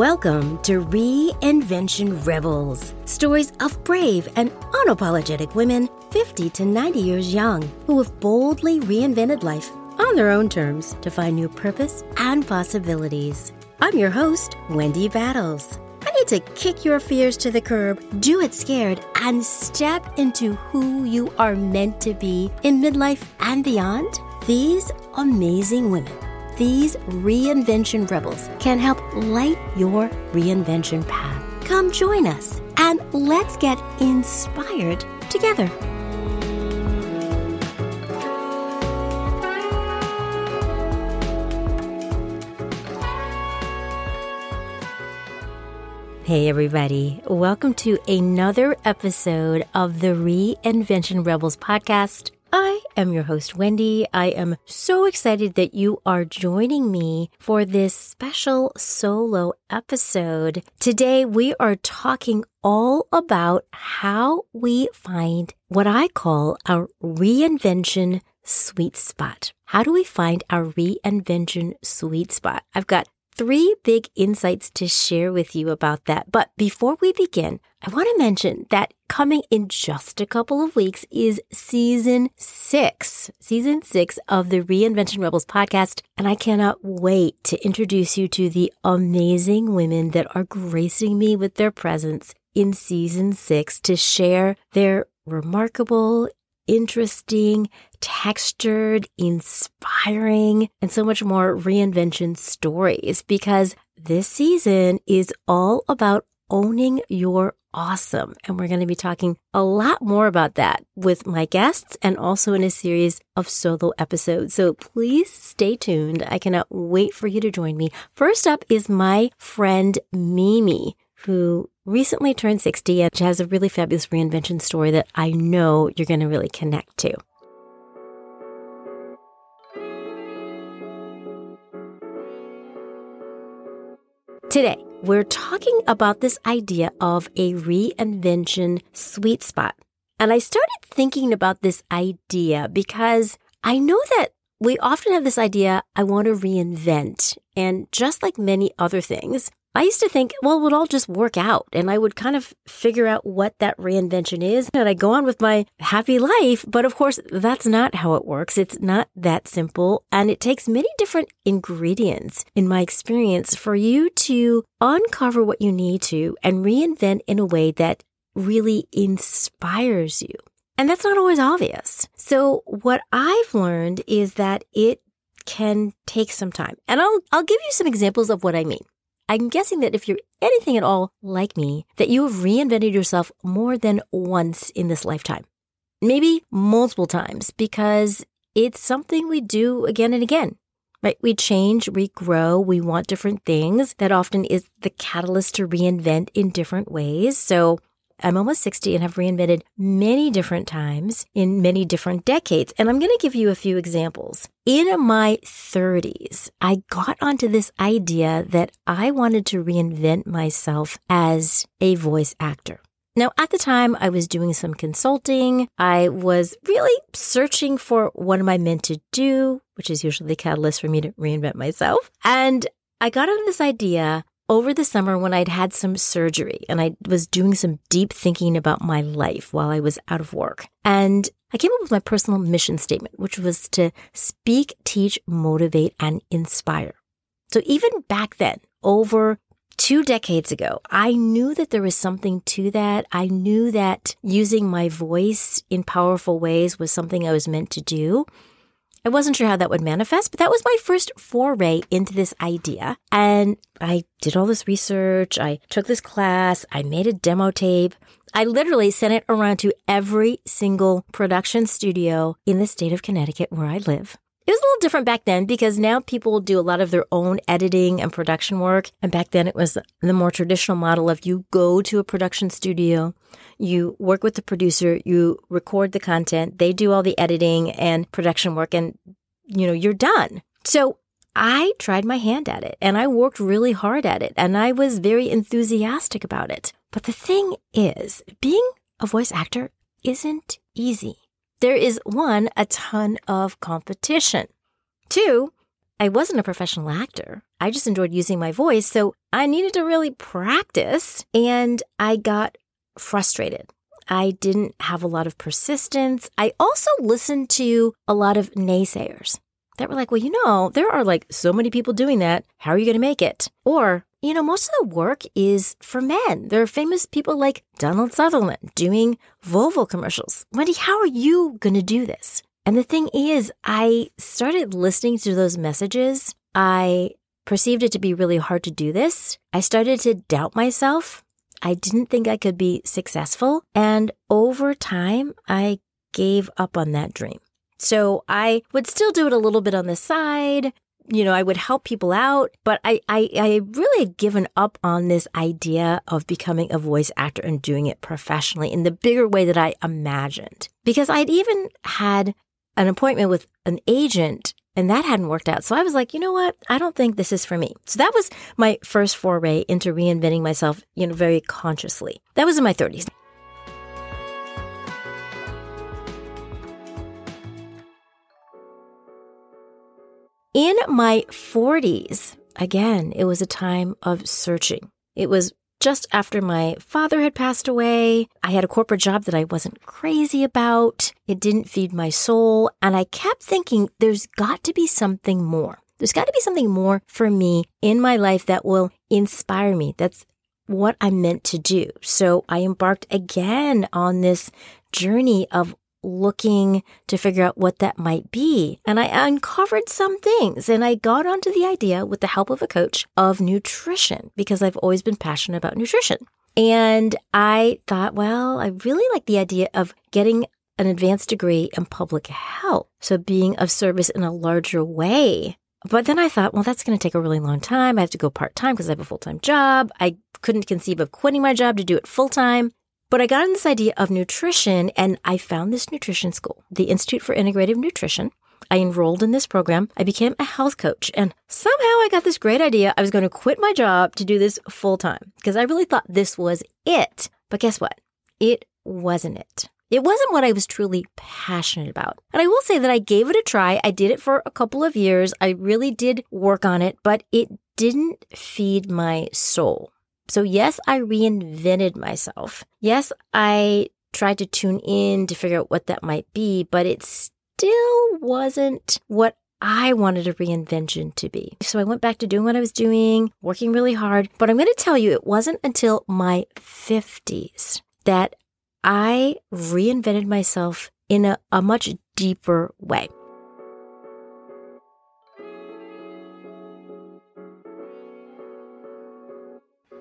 Welcome to Reinvention Rebels, stories of brave and unapologetic women 50 to 90 years young who have boldly reinvented life on their own terms to find new purpose and possibilities. I'm your host, Wendy Battles. I need to kick your fears to the curb, do it scared, and step into who you are meant to be in midlife and beyond? These amazing women these reinvention rebels can help light your reinvention path. Come join us and let's get inspired together. Hey, everybody. Welcome to another episode of the Reinvention Rebels podcast. I am your host, Wendy. I am so excited that you are joining me for this special solo episode. Today, we are talking all about how we find what I call our reinvention sweet spot. How do we find our reinvention sweet spot? I've got three big insights to share with you about that. But before we begin, I want to mention that coming in just a couple of weeks is season six, season six of the Reinvention Rebels podcast. And I cannot wait to introduce you to the amazing women that are gracing me with their presence in season six to share their remarkable, interesting, textured, inspiring, and so much more reinvention stories because this season is all about owning your awesome. And we're going to be talking a lot more about that with my guests and also in a series of solo episodes. So please stay tuned. I cannot wait for you to join me. First up is my friend Mimi, who recently turned 60 and has a really fabulous reinvention story that I know you're going to really connect to. Today, we're talking about this idea of a reinvention sweet spot. And I started thinking about this idea because I know that we often have this idea, I want to reinvent. And just like many other things, I used to think, well, it would all just work out and I would kind of figure out what that reinvention is and I go on with my happy life. But of course, that's not how it works. It's not that simple. And it takes many different ingredients in my experience for you to uncover what you need to and reinvent in a way that really inspires you. And that's not always obvious. So what I've learned is that it can take some time. And I'll, I'll give you some examples of what I mean. I'm guessing that if you're anything at all like me, that you have reinvented yourself more than once in this lifetime. Maybe multiple times because it's something we do again and again. Right? We change, we grow, we want different things. That often is the catalyst to reinvent in different ways. So I'm almost 60 and have reinvented many different times in many different decades. And I'm going to give you a few examples. In my 30s, I got onto this idea that I wanted to reinvent myself as a voice actor. Now, at the time, I was doing some consulting. I was really searching for what am I meant to do, which is usually the catalyst for me to reinvent myself. And I got on this idea over the summer when I'd had some surgery and I was doing some deep thinking about my life while I was out of work. And I came up with my personal mission statement, which was to speak, teach, motivate, and inspire. So even back then, over two decades ago, I knew that there was something to that. I knew that using my voice in powerful ways was something I was meant to do. I wasn't sure how that would manifest, but that was my first foray into this idea. And I did all this research. I took this class. I made a demo tape. I literally sent it around to every single production studio in the state of Connecticut where I live. It was a little different back then because now people do a lot of their own editing and production work. And back then it was the more traditional model of you go to a production studio, you work with the producer, you record the content, they do all the editing and production work, and you know, you're done. So I tried my hand at it and I worked really hard at it and I was very enthusiastic about it. But the thing is, being a voice actor isn't easy. There is one, a ton of competition. Two, I wasn't a professional actor. I just enjoyed using my voice. So I needed to really practice and I got frustrated. I didn't have a lot of persistence. I also listened to a lot of naysayers that were like, well, you know, there are like so many people doing that. How are you going to make it? Or, you know, most of the work is for men. There are famous people like Donald Sutherland doing Volvo commercials. Wendy, how are you going to do this? And the thing is, I started listening to those messages. I perceived it to be really hard to do this. I started to doubt myself. I didn't think I could be successful. And over time, I gave up on that dream. So I would still do it a little bit on the side. You know, I would help people out, but I, I, I really had given up on this idea of becoming a voice actor and doing it professionally in the bigger way that I imagined. Because I'd even had an appointment with an agent and that hadn't worked out. So I was like, you know what? I don't think this is for me. So that was my first foray into reinventing myself, you know, very consciously. That was in my 30s. In my 40s, again, it was a time of searching. It was just after my father had passed away. I had a corporate job that I wasn't crazy about. It didn't feed my soul. And I kept thinking there's got to be something more. There's got to be something more for me in my life that will inspire me. That's what I'm meant to do. So I embarked again on this journey of looking to figure out what that might be. And I uncovered some things and I got onto the idea with the help of a coach of nutrition because I've always been passionate about nutrition. And I thought, well, I really like the idea of getting an advanced degree in public health. So being of service in a larger way. But then I thought, well, that's going to take a really long time. I have to go part time because I have a full time job. I couldn't conceive of quitting my job to do it full time. But I got on this idea of nutrition and I found this nutrition school, the Institute for Integrative Nutrition. I enrolled in this program. I became a health coach and somehow I got this great idea. I was going to quit my job to do this full time because I really thought this was it. But guess what? It wasn't it. It wasn't what I was truly passionate about. And I will say that I gave it a try. I did it for a couple of years. I really did work on it, but it didn't feed my soul. So, yes, I reinvented myself. Yes, I tried to tune in to figure out what that might be, but it still wasn't what I wanted a reinvention to be. So I went back to doing what I was doing, working really hard. But I'm going to tell you, it wasn't until my 50s that I reinvented myself in a, a much deeper way.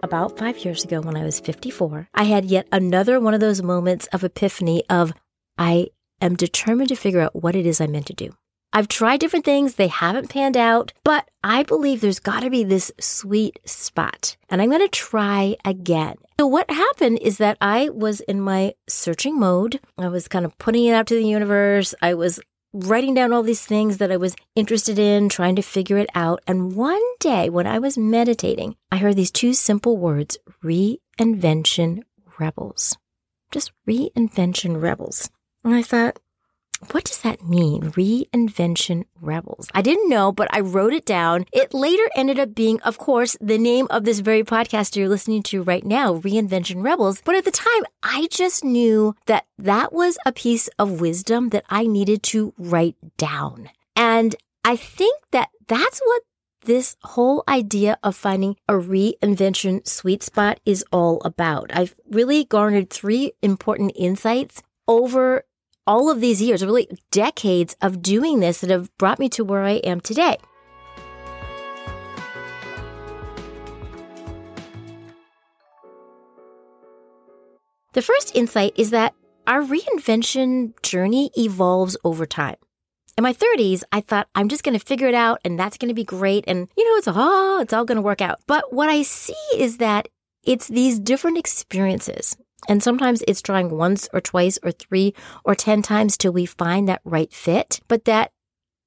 About five years ago, when I was 54, I had yet another one of those moments of epiphany of I am determined to figure out what it is I'm meant to do. I've tried different things, they haven't panned out, but I believe there's got to be this sweet spot, and I'm going to try again. So, what happened is that I was in my searching mode. I was kind of putting it out to the universe. I was writing down all these things that I was interested in, trying to figure it out. And one day when I was meditating, I heard these two simple words reinvention rebels. Just reinvention rebels. And I thought, what does that mean? Reinvention Rebels. I didn't know, but I wrote it down. It later ended up being, of course, the name of this very podcast you're listening to right now, Reinvention Rebels. But at the time, I just knew that that was a piece of wisdom that I needed to write down. And I think that that's what this whole idea of finding a reinvention sweet spot is all about. I've really garnered three important insights over all of these years, really decades of doing this that have brought me to where I am today. The first insight is that our reinvention journey evolves over time. In my 30s, I thought I'm just going to figure it out and that's going to be great. And, you know, it's all, it's all going to work out. But what I see is that it's these different experiences and sometimes it's trying once or twice or three or 10 times till we find that right fit, but that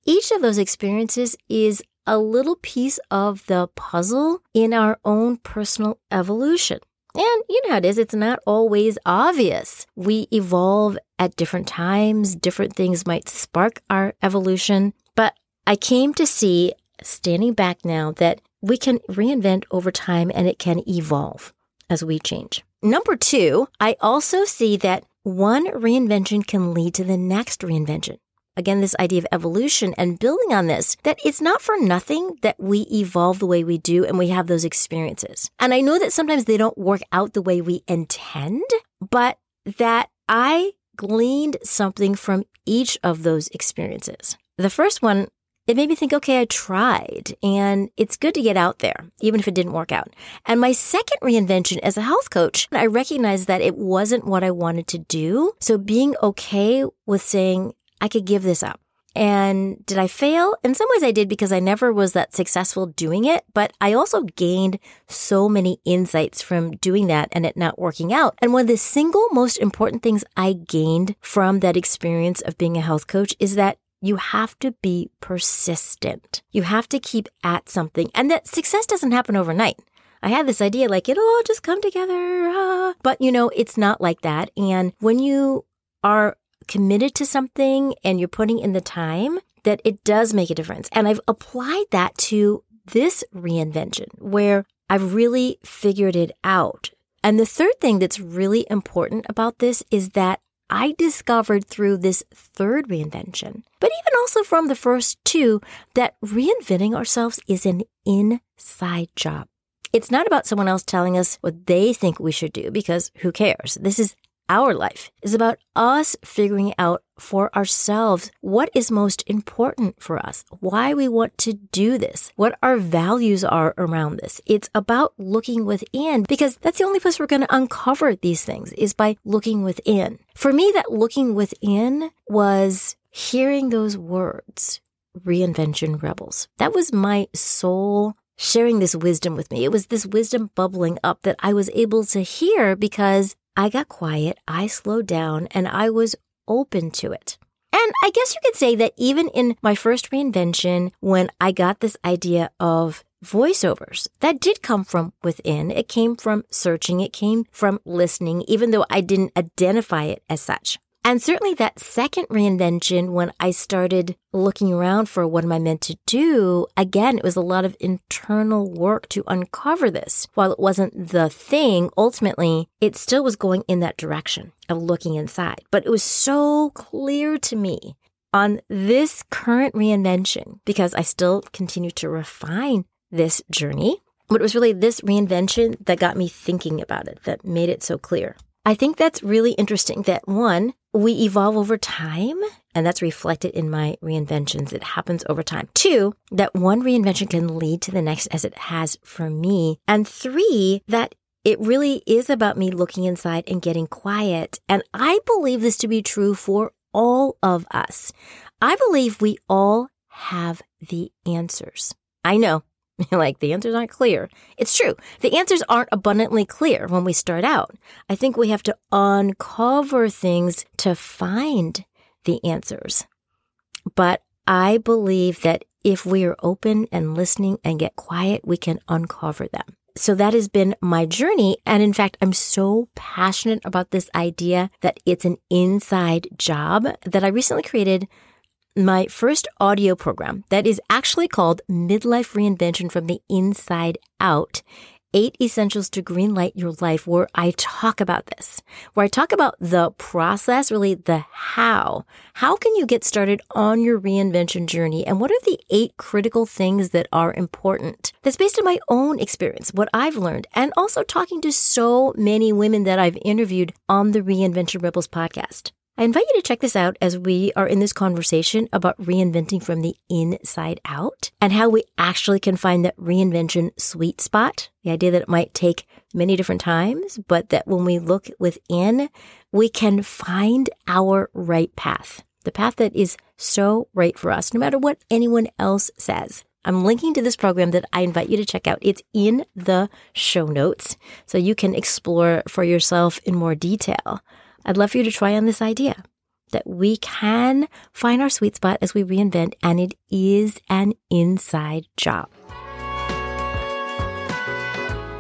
each of those experiences is a little piece of the puzzle in our own personal evolution. And you know how it is, it's not always obvious. We evolve at different times, different things might spark our evolution. But I came to see standing back now, that we can reinvent over time and it can evolve as we change. Number two, I also see that one reinvention can lead to the next reinvention. Again, this idea of evolution and building on this, that it's not for nothing that we evolve the way we do and we have those experiences. And I know that sometimes they don't work out the way we intend, but that I gleaned something from each of those experiences. The first one it made me think, okay, I tried and it's good to get out there, even if it didn't work out. And my second reinvention as a health coach, I recognized that it wasn't what I wanted to do. So being okay with saying I could give this up. And did I fail? In some ways I did because I never was that successful doing it, but I also gained so many insights from doing that and it not working out. And one of the single most important things I gained from that experience of being a health coach is that you have to be persistent. You have to keep at something and that success doesn't happen overnight. I had this idea like it'll all just come together. Ah. But you know, it's not like that. And when you are committed to something and you're putting in the time, that it does make a difference. And I've applied that to this reinvention where I've really figured it out. And the third thing that's really important about this is that I discovered through this third reinvention, but even also from the first two, that reinventing ourselves is an inside job. It's not about someone else telling us what they think we should do because who cares? This is our life is about us figuring out for ourselves what is most important for us, why we want to do this, what our values are around this. It's about looking within because that's the only place we're going to uncover these things is by looking within. For me, that looking within was hearing those words, reinvention rebels. That was my soul sharing this wisdom with me. It was this wisdom bubbling up that I was able to hear because I got quiet, I slowed down, and I was open to it. And I guess you could say that even in my first reinvention, when I got this idea of voiceovers, that did come from within. It came from searching. It came from listening, even though I didn't identify it as such. And certainly that second reinvention, when I started looking around for what am I meant to do, again, it was a lot of internal work to uncover this. While it wasn't the thing, ultimately, it still was going in that direction of looking inside. But it was so clear to me on this current reinvention, because I still continue to refine this journey. But it was really this reinvention that got me thinking about it, that made it so clear. I think that's really interesting that one, we evolve over time, and that's reflected in my reinventions. It happens over time. Two, that one reinvention can lead to the next as it has for me. And three, that it really is about me looking inside and getting quiet. And I believe this to be true for all of us. I believe we all have the answers. I know like the answers aren't clear. It's true. The answers aren't abundantly clear when we start out. I think we have to uncover things to find the answers. But I believe that if we are open and listening and get quiet, we can uncover them. So that has been my journey. And in fact, I'm so passionate about this idea that it's an inside job that I recently created my first audio program that is actually called Midlife Reinvention from the Inside Out. Eight Essentials to Greenlight Your Life, where I talk about this, where I talk about the process, really the how. How can you get started on your reinvention journey? And what are the eight critical things that are important? That's based on my own experience, what I've learned, and also talking to so many women that I've interviewed on the Reinvention Rebels podcast. I invite you to check this out as we are in this conversation about reinventing from the inside out and how we actually can find that reinvention sweet spot. The idea that it might take many different times, but that when we look within, we can find our right path, the path that is so right for us, no matter what anyone else says. I'm linking to this program that I invite you to check out. It's in the show notes, so you can explore for yourself in more detail. I'd love for you to try on this idea that we can find our sweet spot as we reinvent, and it is an inside job.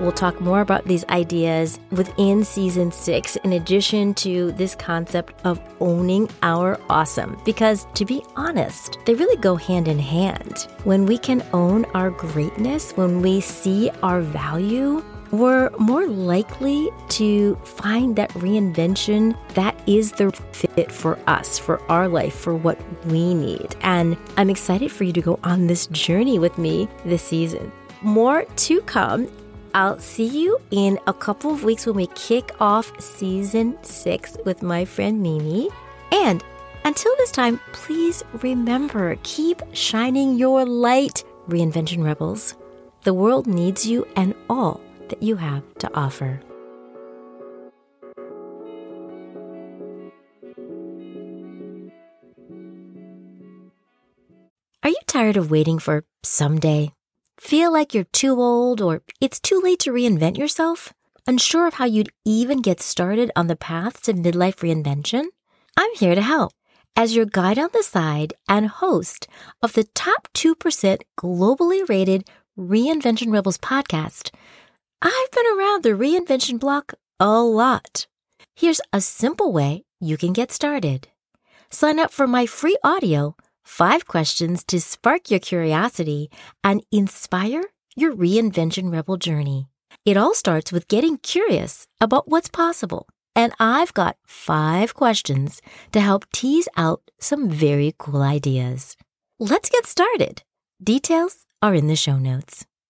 We'll talk more about these ideas within season six, in addition to this concept of owning our awesome. Because to be honest, they really go hand in hand. When we can own our greatness, when we see our value, we're more likely to find that reinvention that is the fit for us, for our life, for what we need. And I'm excited for you to go on this journey with me this season. More to come. I'll see you in a couple of weeks when we kick off season six with my friend Mimi. And until this time, please remember keep shining your light, Reinvention Rebels. The world needs you and all that you have to offer. Are you tired of waiting for someday? Feel like you're too old or it's too late to reinvent yourself? Unsure of how you'd even get started on the path to midlife reinvention? I'm here to help as your guide on the side and host of the top 2% globally rated Reinvention Rebels podcast I've been around the reinvention block a lot. Here's a simple way you can get started. Sign up for my free audio, five questions to spark your curiosity and inspire your reinvention rebel journey. It all starts with getting curious about what's possible. And I've got five questions to help tease out some very cool ideas. Let's get started. Details are in the show notes.